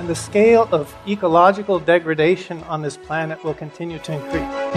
and the scale of ecological degradation on this planet will continue to increase.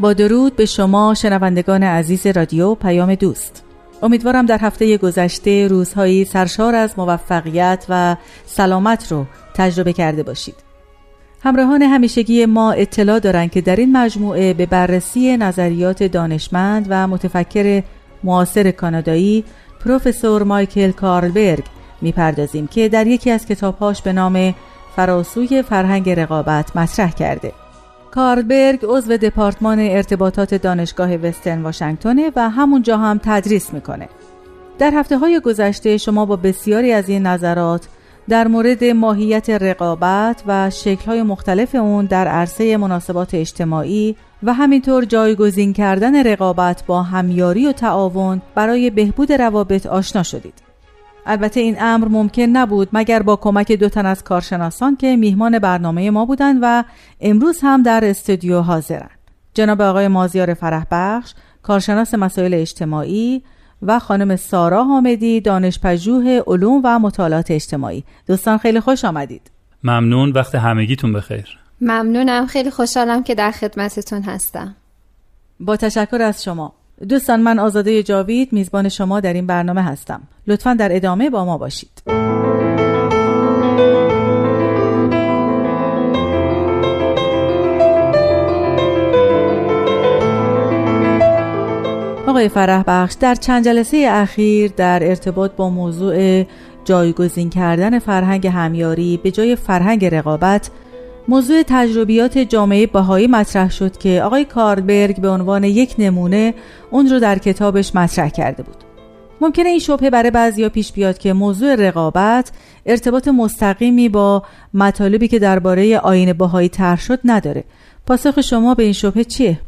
با درود به شما شنوندگان عزیز رادیو پیام دوست امیدوارم در هفته گذشته روزهایی سرشار از موفقیت و سلامت رو تجربه کرده باشید. همراهان همیشگی ما اطلاع دارند که در این مجموعه به بررسی نظریات دانشمند و متفکر معاصر کانادایی پروفسور مایکل کارلبرگ می‌پردازیم که در یکی از کتابهاش به نام فراسوی فرهنگ رقابت مطرح کرده. کارلبرگ عضو دپارتمان ارتباطات دانشگاه وسترن واشنگتن و همونجا هم تدریس می‌کنه. در هفته های گذشته شما با بسیاری از این نظرات در مورد ماهیت رقابت و شکل‌های مختلف اون در عرصه مناسبات اجتماعی و همینطور جایگزین کردن رقابت با همیاری و تعاون برای بهبود روابط آشنا شدید. البته این امر ممکن نبود مگر با کمک دو تن از کارشناسان که میهمان برنامه ما بودند و امروز هم در استودیو حاضرند. جناب آقای مازیار فرح بخش، کارشناس مسائل اجتماعی و خانم سارا حامدی دانشپژوه علوم و مطالعات اجتماعی. دوستان خیلی خوش آمدید. ممنون وقت همگیتون بخیر. ممنونم خیلی خوشحالم که در خدمتتون هستم. با تشکر از شما. دوستان من آزاده جاوید میزبان شما در این برنامه هستم. لطفا در ادامه با ما باشید. آقای فرح بخش در چند جلسه اخیر در ارتباط با موضوع جایگزین کردن فرهنگ همیاری به جای فرهنگ رقابت موضوع تجربیات جامعه بهایی مطرح شد که آقای کارلبرگ به عنوان یک نمونه اون رو در کتابش مطرح کرده بود. ممکنه این شبهه برای بعضیا پیش بیاد که موضوع رقابت ارتباط مستقیمی با مطالبی که درباره آین بهایی طرح شد نداره. پاسخ شما به این شبهه چیه؟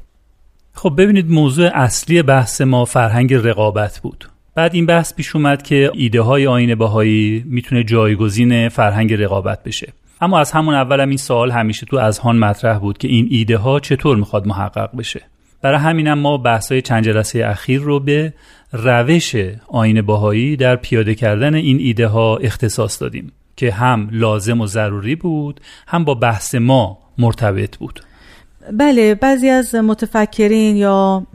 خب ببینید موضوع اصلی بحث ما فرهنگ رقابت بود. بعد این بحث پیش اومد که ایده های آین بهایی می‌تونه جایگزین فرهنگ رقابت بشه. اما از همون اول هم این سوال همیشه تو اذهان مطرح بود که این ایده ها چطور می‌خواد محقق بشه. برای همینم ما بحث های چند جلسه اخیر رو به روش آین باهایی در پیاده کردن این ایده ها اختصاص دادیم که هم لازم و ضروری بود هم با بحث ما مرتبط بود. بله بعضی از متفکرین یا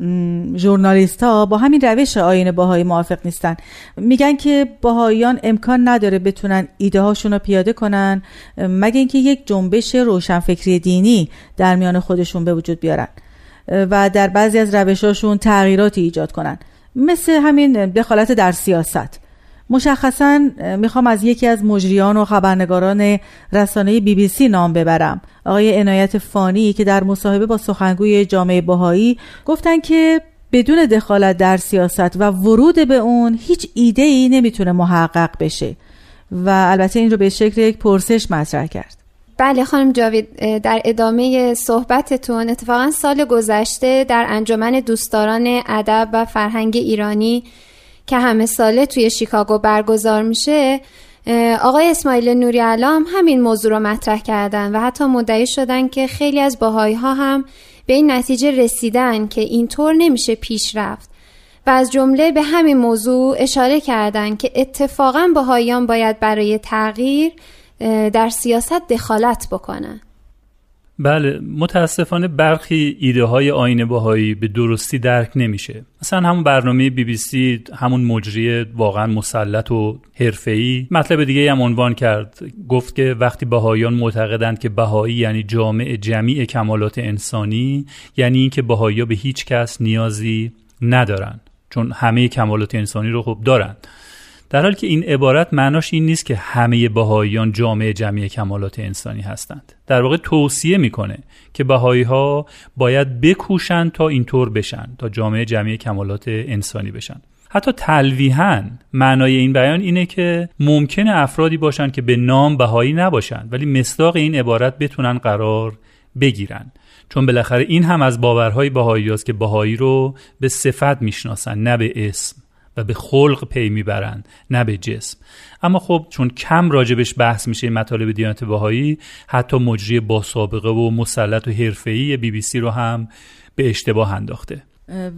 ژورنالیست ها با همین روش آین باهایی موافق نیستن. میگن که باهاییان امکان نداره بتونن ایده هاشون رو پیاده کنن مگه اینکه یک جنبش روشنفکری دینی در میان خودشون به وجود بیارن و در بعضی از روشاشون تغییراتی ایجاد کنن. مثل همین دخالت در سیاست. مشخصا می‌خوام از یکی از مجریان و خبرنگاران رسانه بی بی سی نام ببرم. آقای عنایت فانی که در مصاحبه با سخنگوی جامعه بهایی گفتن که بدون دخالت در سیاست و ورود به اون هیچ ایده ای نمی‌تونه محقق بشه و البته این رو به شکل یک پرسش مطرح کرد. بله خانم جاوید در ادامه صحبتتون اتفاقا سال گذشته در انجمن دوستداران ادب و فرهنگ ایرانی که همه ساله توی شیکاگو برگزار میشه آقای اسماعیل نوری علام همین موضوع رو مطرح کردن و حتی مدعی شدن که خیلی از باهایی ها هم به این نتیجه رسیدن که اینطور نمیشه پیش رفت. و از جمله به همین موضوع اشاره کردن که اتفاقا باهاییان باید برای تغییر در سیاست دخالت بکنن. بله متاسفانه برخی ایده های آین باهایی به درستی درک نمیشه. مثلا همون برنامه بی بی سی همون مجری واقعا مسلط و حرفه‌ای. مطلب دیگه هم عنوان کرد. گفت که وقتی بهاییان معتقدند که بهایی یعنی جامع جمیع کمالات انسانی یعنی اینکه بهایی به هیچ کس نیازی ندارن چون همه کمالات انسانی رو خب دارن در حالی که این عبارت معناش این نیست که همه بهاییان جامعه جمعی کمالات انسانی هستند. در واقع توصیه می‌کنه که بهایی ها باید بکوشن تا اینطور بشن تا جامعه جمعی کمالات انسانی بشن. حتی تلویحا معنای این بیان اینه که ممکنه افرادی باشن که به نام بهایی نباشن ولی مصداق این عبارت بتونن قرار بگیرن. چون بالاخره این هم از باورهای بهایی است که بهایی رو به صفت می‌شناسن نه به اسم. و به خلق پی می‌برند نه به جسم. اما خب چون کم راجبش بحث میشه این مطالب دیانت بهایی حتی مجری با سابقه و مسلط و حرفه‌ای بی بی سی رو هم به اشتباه انداخته.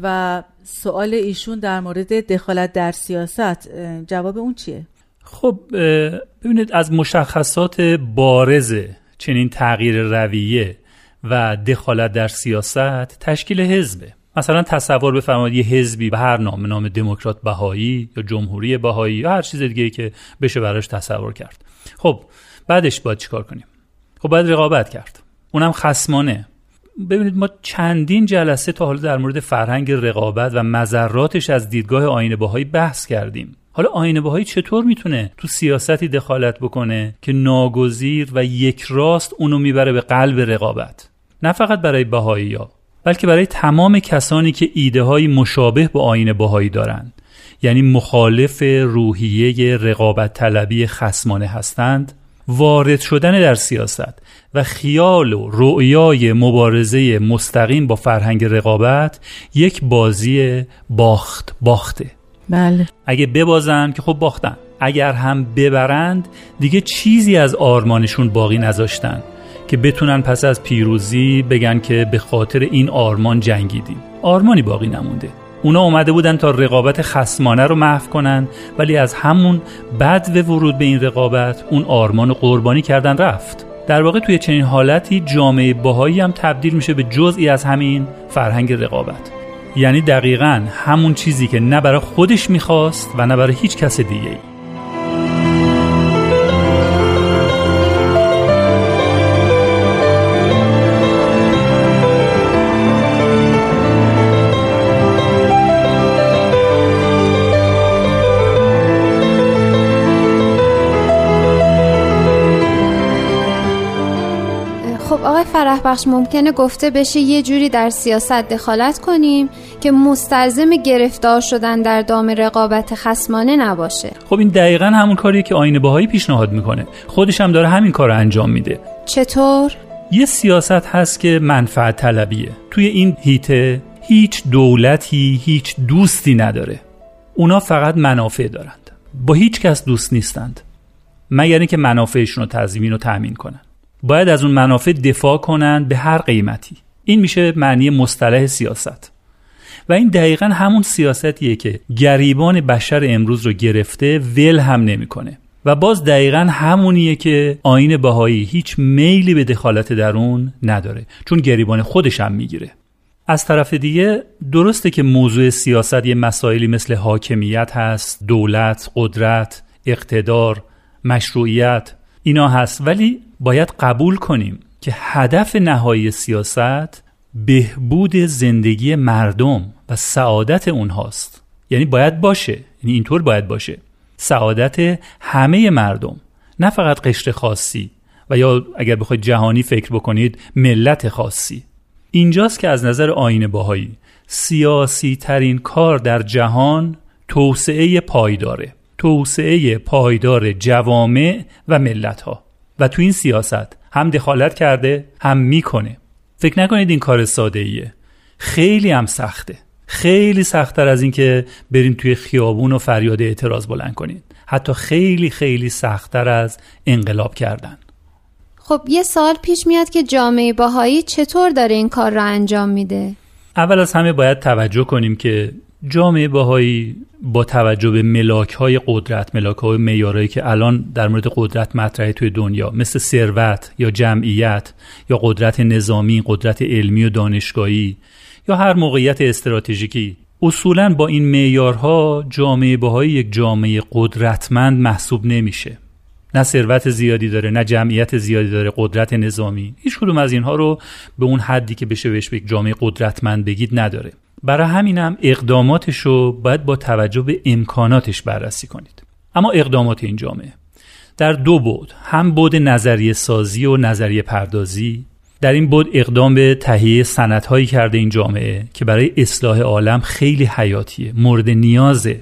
و سوال ایشون در مورد دخالت در سیاست جواب اون چیه؟ خب ببینید از مشخصات بارز چنین تغییر رویه و دخالت در سیاست تشکیل حزبه. مثلا تصور بفرمایید یه حزبی به هر نام نام دموکرات بهایی یا جمهوری بهایی یا هر چیز دیگه که بشه براش تصور کرد. خب بعدش باید چیکار کنیم؟ خب باید رقابت کرد. اونم خسمانه ببینید ما چندین جلسه تا حالا در مورد فرهنگ رقابت و مذراتش از دیدگاه آینه باهایی بحث کردیم. حالا آینه باهایی چطور می‌تونه تو سیاستی دخالت بکنه که ناگزیر و یک راست اونو می‌بره به قلب رقابت؟ نه فقط برای بهایی ها. بلکه برای تمام کسانی که ایده های مشابه با آین بهایی دارند. یعنی مخالف روحیه رقابت طلبی خسمانه هستند وارد شدن در سیاست و خیال و رؤیای مبارزه مستقیم با فرهنگ رقابت یک بازی باخت باخته. بله. اگه ببازن که خب باختن. اگر هم ببرند دیگه چیزی از آرمانشون باقی نذاشتن. که بتونن پس از پیروزی بگن که به خاطر این آرمان جنگیدیم. آرمانی باقی نمونده. اونا اومده بودن تا رقابت خسمانه رو محو کنن ولی از همون بعد و ورود به این رقابت اون آرمان قربانی کردن رفت. در واقع توی چنین حالتی جامعه باهایی هم تبدیل میشه به جزئی از همین فرهنگ رقابت. یعنی دقیقا همون چیزی که نه برای خودش می‌خواست و نه برای هیچ کس دیگه ای. فرح بخش ممکنه گفته بشه یه جوری در سیاست دخالت کنیم که مستلزم گرفتار شدن در دام رقابت خسمانه نباشه. خب این دقیقا همون کاریه که آینه باهایی پیشنهاد می‌کنه. خودش هم داره همین کار رو انجام میده. چطور؟ یه سیاست هست که منفعت طلبیه. توی این هیته هیچ دولتی هیچ دوستی نداره. اونا فقط منافع دارند. با هیچ کس دوست نیستند. مگر اینکه منافعشون رو تضمین و تأمین کنن. باید از اون منافع دفاع کنند به هر قیمتی. این میشه معنی مصطلح سیاست. و این دقیقا همون سیاستیه که گریبان بشر امروز رو گرفته ول هم نمی‌کنه. و باز دقیقا همونیه که آین بهایی هیچ میلی به دخالت در اون نداره چون گریبان خودش هم می‌گیره. از طرف دیگه درسته که موضوع سیاست یه مسائلی مثل حاکمیت هست دولت، قدرت، اقتدار، مشروعیت اینا هست ولی باید قبول کنیم که هدف نهایی سیاست بهبود زندگی مردم و سعادت اونهاست. یعنی باید باشه یعنی اینطور باید باشه. سعادت همه مردم نه فقط قشر خاصی. و یا اگر بخواید جهانی فکر بکنید ملت خاصی. اینجاست که از نظر آین باهایی سیاسی ترین کار در جهان توسعه پایداره توسعه پایدار جوامع و ملت ها و تو این سیاست هم دخالت کرده هم می‌کنه. فکر نکنید این کار ساده ایه خیلی هم سخته. خیلی سختتر از اینکه برین توی خیابون و فریاد اعتراض بلند کنید. حتی خیلی خیلی سختتر از انقلاب کردن. خب یه سال پیش میاد که جامعه باهایی چطور داره این کار را انجام میده؟ اول از همه باید توجه کنیم که جامعه باهایی با توجه به ملاک های قدرت ملاک های میارایی که الان در مورد قدرت مطرحه توی دنیا مثل ثروت یا جمعیت یا قدرت نظامی قدرت علمی و دانشگاهی یا هر موقعیت استراتژیکی اصولا با این معیارها جامعه باهایی یک جامعه قدرتمند محسوب نمیشه. نه ثروت زیادی داره نه جمعیت زیادی داره قدرت نظامی. هیچ کدوم از اینها رو به اون حدی که بشه بهش یک جامعه قدرتمند بگید نداره. برای همینم اقداماتش رو باید با توجه به امکاناتش بررسی کنید. اما اقدامات این جامعه در دو بود هم بود نظریه سازی و نظریه پردازی در این بود اقدام به تهیه سندهایی کرده این جامعه که برای اصلاح عالم خیلی حیاتیه مورد نیازه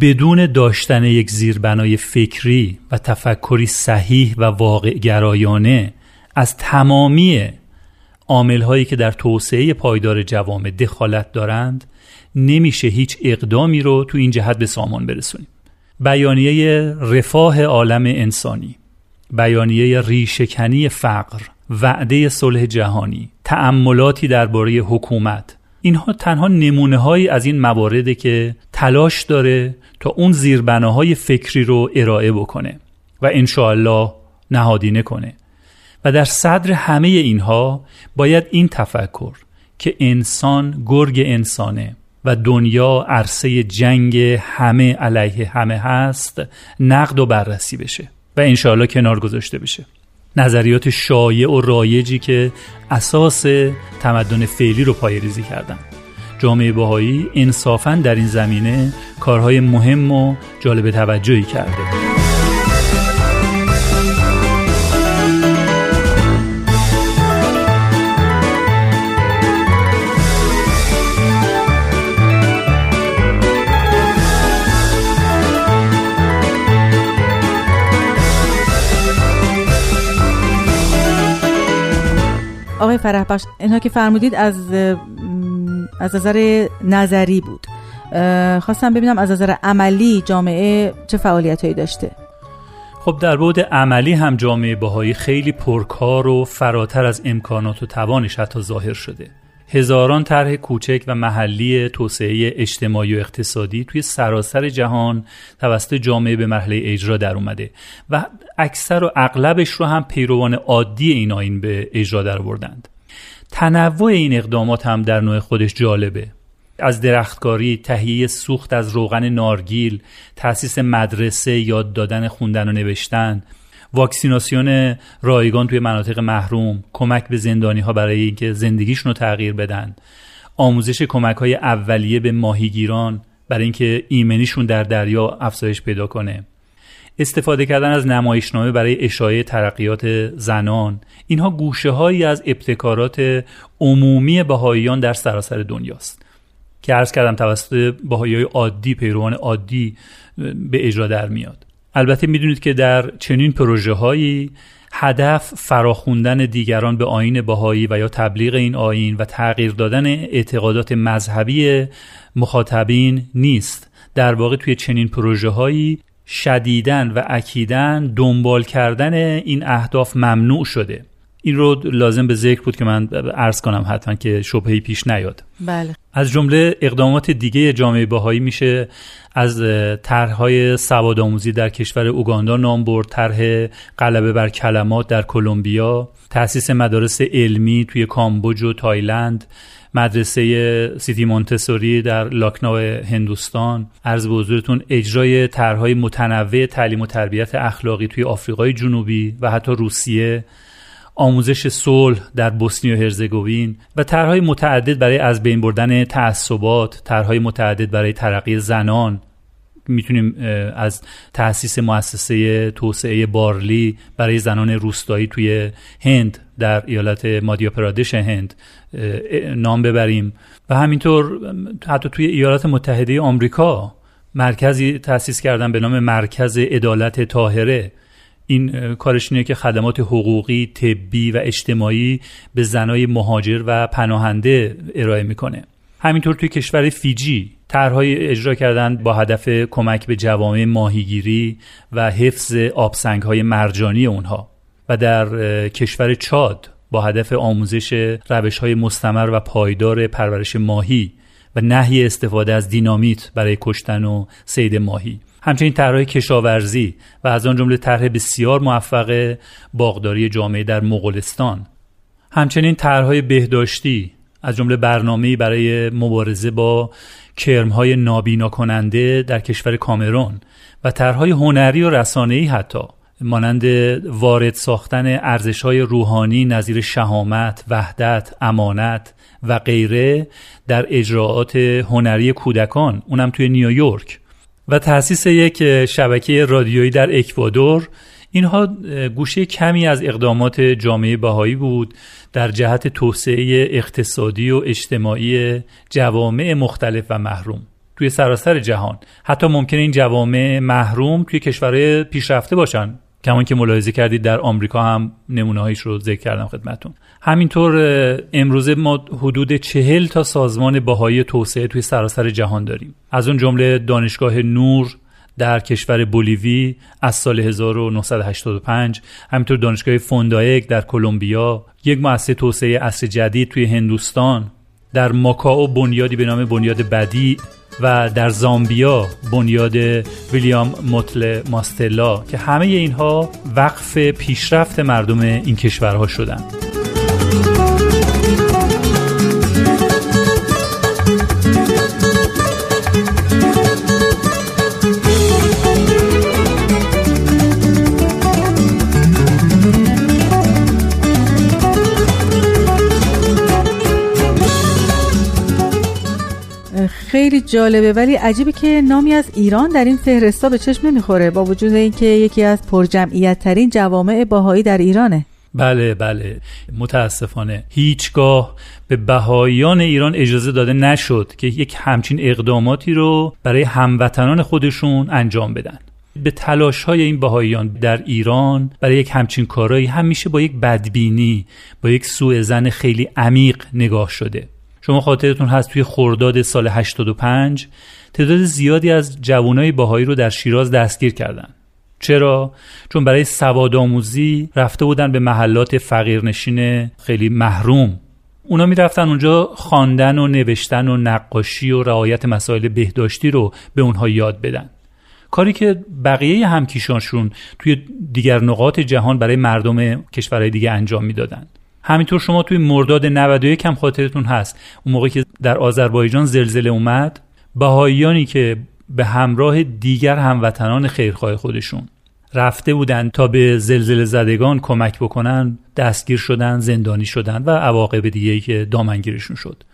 بدون داشتن یک زیربنای فکری و تفکری صحیح و واقع گرایانه از تمامی عامل که در توسعه پایدار جوامع دخالت دارند نمیشه هیچ اقدامی رو تو این جهت به سامان برسونیم. بیانیه رفاه عالم انسانی بیانیه ریشکنی فقر وعده صلح جهانی تأملاتی درباره حکومت اینها تنها نمونه هایی از این موارده که تلاش داره تا اون زیربناهای فکری رو ارائه بکنه و انشاءالله نهادینه کنه. و در صدر همه اینها باید این تفکر که انسان گرگ انسانه و دنیا عرصه جنگ همه علیه همه هست نقد و بررسی بشه و انشاءالله کنار گذاشته بشه. نظریات شایع و رایجی که اساس تمدن فعلی رو پایریزی کردن. جامعه باهایی انصافا در این زمینه کارهای مهم و جالب توجهی کرده. آقای فرح بخش اینها که فرمودید از از نظر نظری بود. خواستم ببینم از نظر عملی جامعه چه فعالیت هایی داشته. خب در بود عملی هم جامعه باهایی خیلی پرکار و فراتر از امکانات و توانش حتی ظاهر شده. هزاران طرح کوچک و محلی توسعه اجتماعی و اقتصادی توی سراسر جهان توسط جامعه به مرحله اجرا در اومده و اکثر و اغلبش رو هم پیروان عادی این آین به اجرا در بردند تنوع این اقدامات هم در نوع خودش جالبه. از درختکاری، تهیه سوخت از روغن نارگیل، تأسیس مدرسه، یاد دادن خوندن و نوشتن، واکسیناسیون رایگان توی مناطق محروم کمک به زندانی ها برای اینکه زندگیشون رو تغییر بدن. آموزش کمک های اولیه به ماهیگیران برای اینکه ایمنیشون در دریا افزایش پیدا کنه. استفاده کردن از نمایشنامه برای اشاعه ترقیات زنان. اینها گوشه هایی از ابتکارات عمومی بهاییان در سراسر دنیاست. که عرض کردم توسط بهایی عادی پیروان عادی به اجرا در میاد. البته می‌دونید که در چنین پروژه هایی هدف فراخوندن دیگران به آین باهایی و یا تبلیغ این آین و تغییر دادن اعتقادات مذهبی مخاطبین نیست. در واقع توی چنین پروژه هایی شدیدن و اکیدن دنبال کردن این اهداف ممنوع شده. این رو لازم به ذکر بود که من عرض کنم حتما که شبهی پیش نیاد. بله. از جمله اقدامات دیگه جامعه باهایی میشه. از طرحهای سواد آموزی در کشور اوگاندا نام برد طرح غلبه بر کلمات در کلمبیا تأسیس مدارس علمی توی کامبوج و تایلند مدرسه سیتی مونتسوری در لاکناو هندوستان. عرض به حضورتون اجرای طرحهای متنوع تعلیم و تربیت اخلاقی توی آفریقای جنوبی و حتی روسیه. آموزش صلح در بوسنی و هرزگوین و طرحهای متعدد برای از بین بردن تعصبات طرحهای متعدد برای ترقی زنان. می‌تونیم از تأسیس مؤسسه توسعه بارلی برای زنان روستایی توی هند در ایالت مادیا پرادش هند نام ببریم. و همینطور حتی توی ایالات متحده آمریکا مرکزی تأسیس کردن به نام مرکز عدالت طاهره. این کارش اینه که خدمات حقوقی، طبی و اجتماعی به زنای مهاجر و پناهنده ارائه می‌کنه. همینطور توی کشور فیجی طرحهای اجرا کردن با هدف کمک به جوامع ماهیگیری و حفظ آبسنگ های مرجانی اونها و در کشور چاد با هدف آموزش روش های مستمر و پایدار پرورش ماهی و نهی استفاده از دینامیت برای کشتن و سید ماهی همچنین طرح کشاورزی و از آن جمله طرح بسیار موفق باغداری جامعه در مغولستان. همچنین طرحهای بهداشتی از جمله برنامه‌ای برای مبارزه با کرمهای نابینا کننده در کشور کامرون و طرحهای هنری و رسانه‌ای حتی مانند وارد ساختن ارزش‌های روحانی نظیر شهامت، وحدت، امانت و غیره در اجراعات هنری کودکان اونم توی نیویورک. و تأسیس یک شبکه رادیویی در اکوادور. اینها گوشه کمی از اقدامات جامعه بهایی بود در جهت توسعه اقتصادی و اجتماعی جوامع مختلف و محروم توی سراسر جهان. حتی ممکنه این جوامع محروم توی کشورهای پیشرفته باشن. کمان که ملاحظه کردید در آمریکا هم نمونه رو ذکر کردم خدمتون همینطور امروزه ما حدود چهل تا سازمان باهایی توسعه توی سراسر جهان داریم. از اون جمله دانشگاه نور در کشور بولیوی از سال 1985 همینطور دانشگاه فوندایک در کلمبیا یک مؤسسه توسعه اصر جدید توی هندوستان در ماکائو بنیادی به نام بنیاد بدی و در زامبیا بنیاد ویلیام موتل ماستلا که همه اینها وقف پیشرفت مردم این کشورها شدند. خیلی جالبه ولی عجیبه که نامی از ایران در این فهرستا به چشم نمی‌خوره با وجود اینکه یکی از پرجمعیت ترین جوامع باهایی در ایرانه. بله بله. متاسفانه. هیچگاه به بهاییان ایران اجازه داده نشد که یک همچین اقداماتی رو برای هموطنان خودشون انجام بدن. به تلاش های این بهاییان در ایران برای یک همچین کارایی همیشه با یک بدبینی با یک سوء زن خیلی عمیق نگاه شده. شما خاطرتون هست توی خرداد سال 85 تعداد زیادی از جوانای باهایی رو در شیراز دستگیر کردن. چرا؟ چون برای سواد آموزی رفته بودن به محلات فقیرنشین خیلی محروم. اونا می‌رفتن اونجا خواندن و نوشتن و نقاشی و رعایت مسائل بهداشتی رو به اونها یاد بدن. کاری که بقیه همکیشانشون توی دیگر نقاط جهان برای مردم کشورهای دیگه انجام می‌دادند همینطور شما توی مرداد 91 هم خاطرتون هست. اون موقع که در آذربایجان زلزله اومد بهاییانی که به همراه دیگر هموطنان خیرخواه خودشون رفته بودند تا به زلزله زدگان کمک بکنن دستگیر شدن زندانی شدن و عواقب دیگه که دامنگیرشون شد.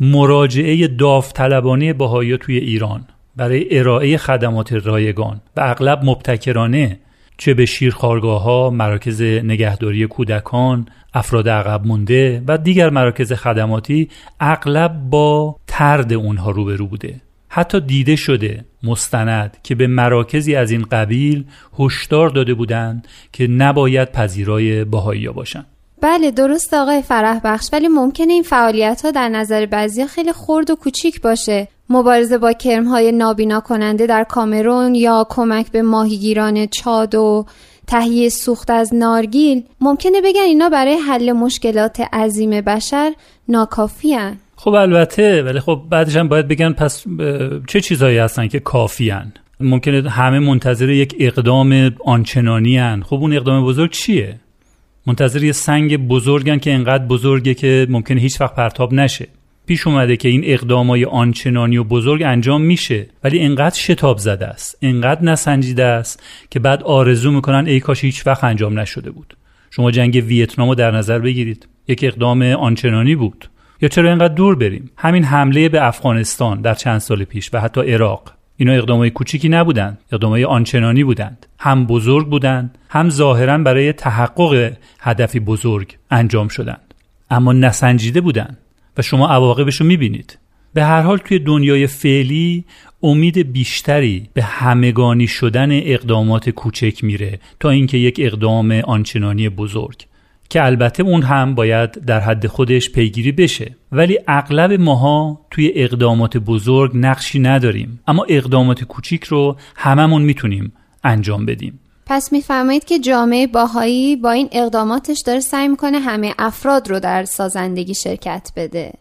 مراجعه داوطلبانه بهایی توی ایران برای ارائه خدمات رایگان و اغلب مبتکرانه چه به شیرخارگاه ها، مراکز نگهداری کودکان، افراد عقب مونده و دیگر مراکز خدماتی اغلب با ترد اونها روبرو بوده. حتی دیده شده مستند که به مراکزی از این قبیل هشدار داده بودند که نباید پذیرای باهایی باشند. بله درست آقای فرح بخش ولی ممکنه این فعالیت ها در نظر بعضی خیلی خرد و کوچیک باشه. مبارزه با کرم های نابینا کننده در کامرون یا کمک به ماهیگیران چاد و تهیه سوخت از نارگیل ممکنه بگن اینا برای حل مشکلات عظیم بشر ناکافی هن. خب البته ولی خب بعدش هم باید بگن پس چه چیزهایی هستن که کافی هن؟ ممکنه همه منتظر یک اقدام آنچنانی هن. خب اون اقدام بزرگ چیه؟ منتظر یه سنگ بزرگن که انقدر بزرگه که ممکنه هیچ وقت پرتاب نشه پیش اومده که این اقدامای آنچنانی و بزرگ انجام میشه ولی انقدر شتاب زده است انقدر نسنجیده است که بعد آرزو می‌کنن ای کاش هیچ وقت انجام نشده بود. شما جنگ ویتنام رو در نظر بگیرید. یک اقدام آنچنانی بود. یا چرا اینقدر دور بریم؟ همین حمله به افغانستان در چند سال پیش و حتی عراق. اینا اقدامای کوچیکی نبودند اقدامای آنچنانی بودند. هم بزرگ بودند هم ظاهرا برای تحقق هدفی بزرگ انجام شدند. اما نسنجیده بودند. و شما عواقبش رو می‌بینید. به هر حال توی دنیای فعلی امید بیشتری به همگانی شدن اقدامات کوچک میره تا اینکه یک اقدام آنچنانی بزرگ که البته اون هم باید در حد خودش پیگیری بشه. ولی اغلب ماها توی اقدامات بزرگ نقشی نداریم. اما اقدامات کوچیک رو هممون می‌تونیم انجام بدیم. پس میفرمایید که جامعه باهایی با این اقداماتش داره سعی می‌کنه همه افراد رو در سازندگی شرکت بده.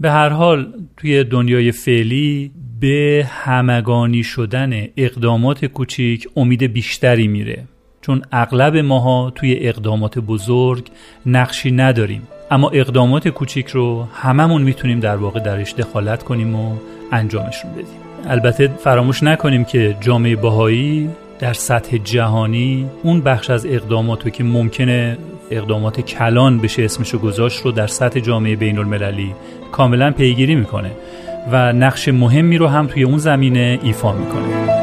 به هر حال توی دنیای فعلی به همگانی شدن اقدامات کوچیک امید بیشتری میره. چون اغلب ماها توی اقدامات بزرگ نقشی نداریم. اما اقدامات کوچیک رو هممون می‌تونیم در واقع درش دخالت کنیم و انجامشون بدیم. البته فراموش نکنیم که جامعه باهایی در سطح جهانی اون بخش از اقداماتو که ممکنه اقدامات کلان بشه اسمشو گذاشت رو در سطح جامعه بین المللی کاملا پیگیری می‌کنه و نقش مهمی رو هم توی اون زمینه ایفا می‌کنه.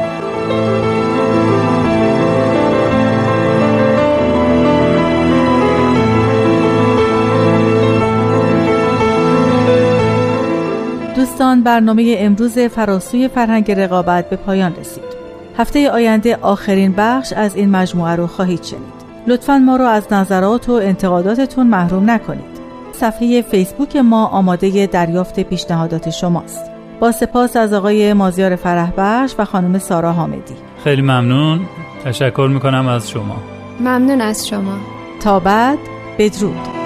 دوستان برنامه امروز فراسوی فرهنگ رقابت به پایان رسید. هفته آینده آخرین بخش از این مجموعه رو خواهید شنید. لطفا ما رو از نظرات و انتقاداتتون محروم نکنید. صفحه فیسبوک ما آماده دریافت پیشنهادات شماست. با سپاس از آقای مازیار فرهبخش و خانم سارا حامدی. خیلی ممنون. تشکر می‌کنم از شما. ممنون از شما. تا بعد بدرود.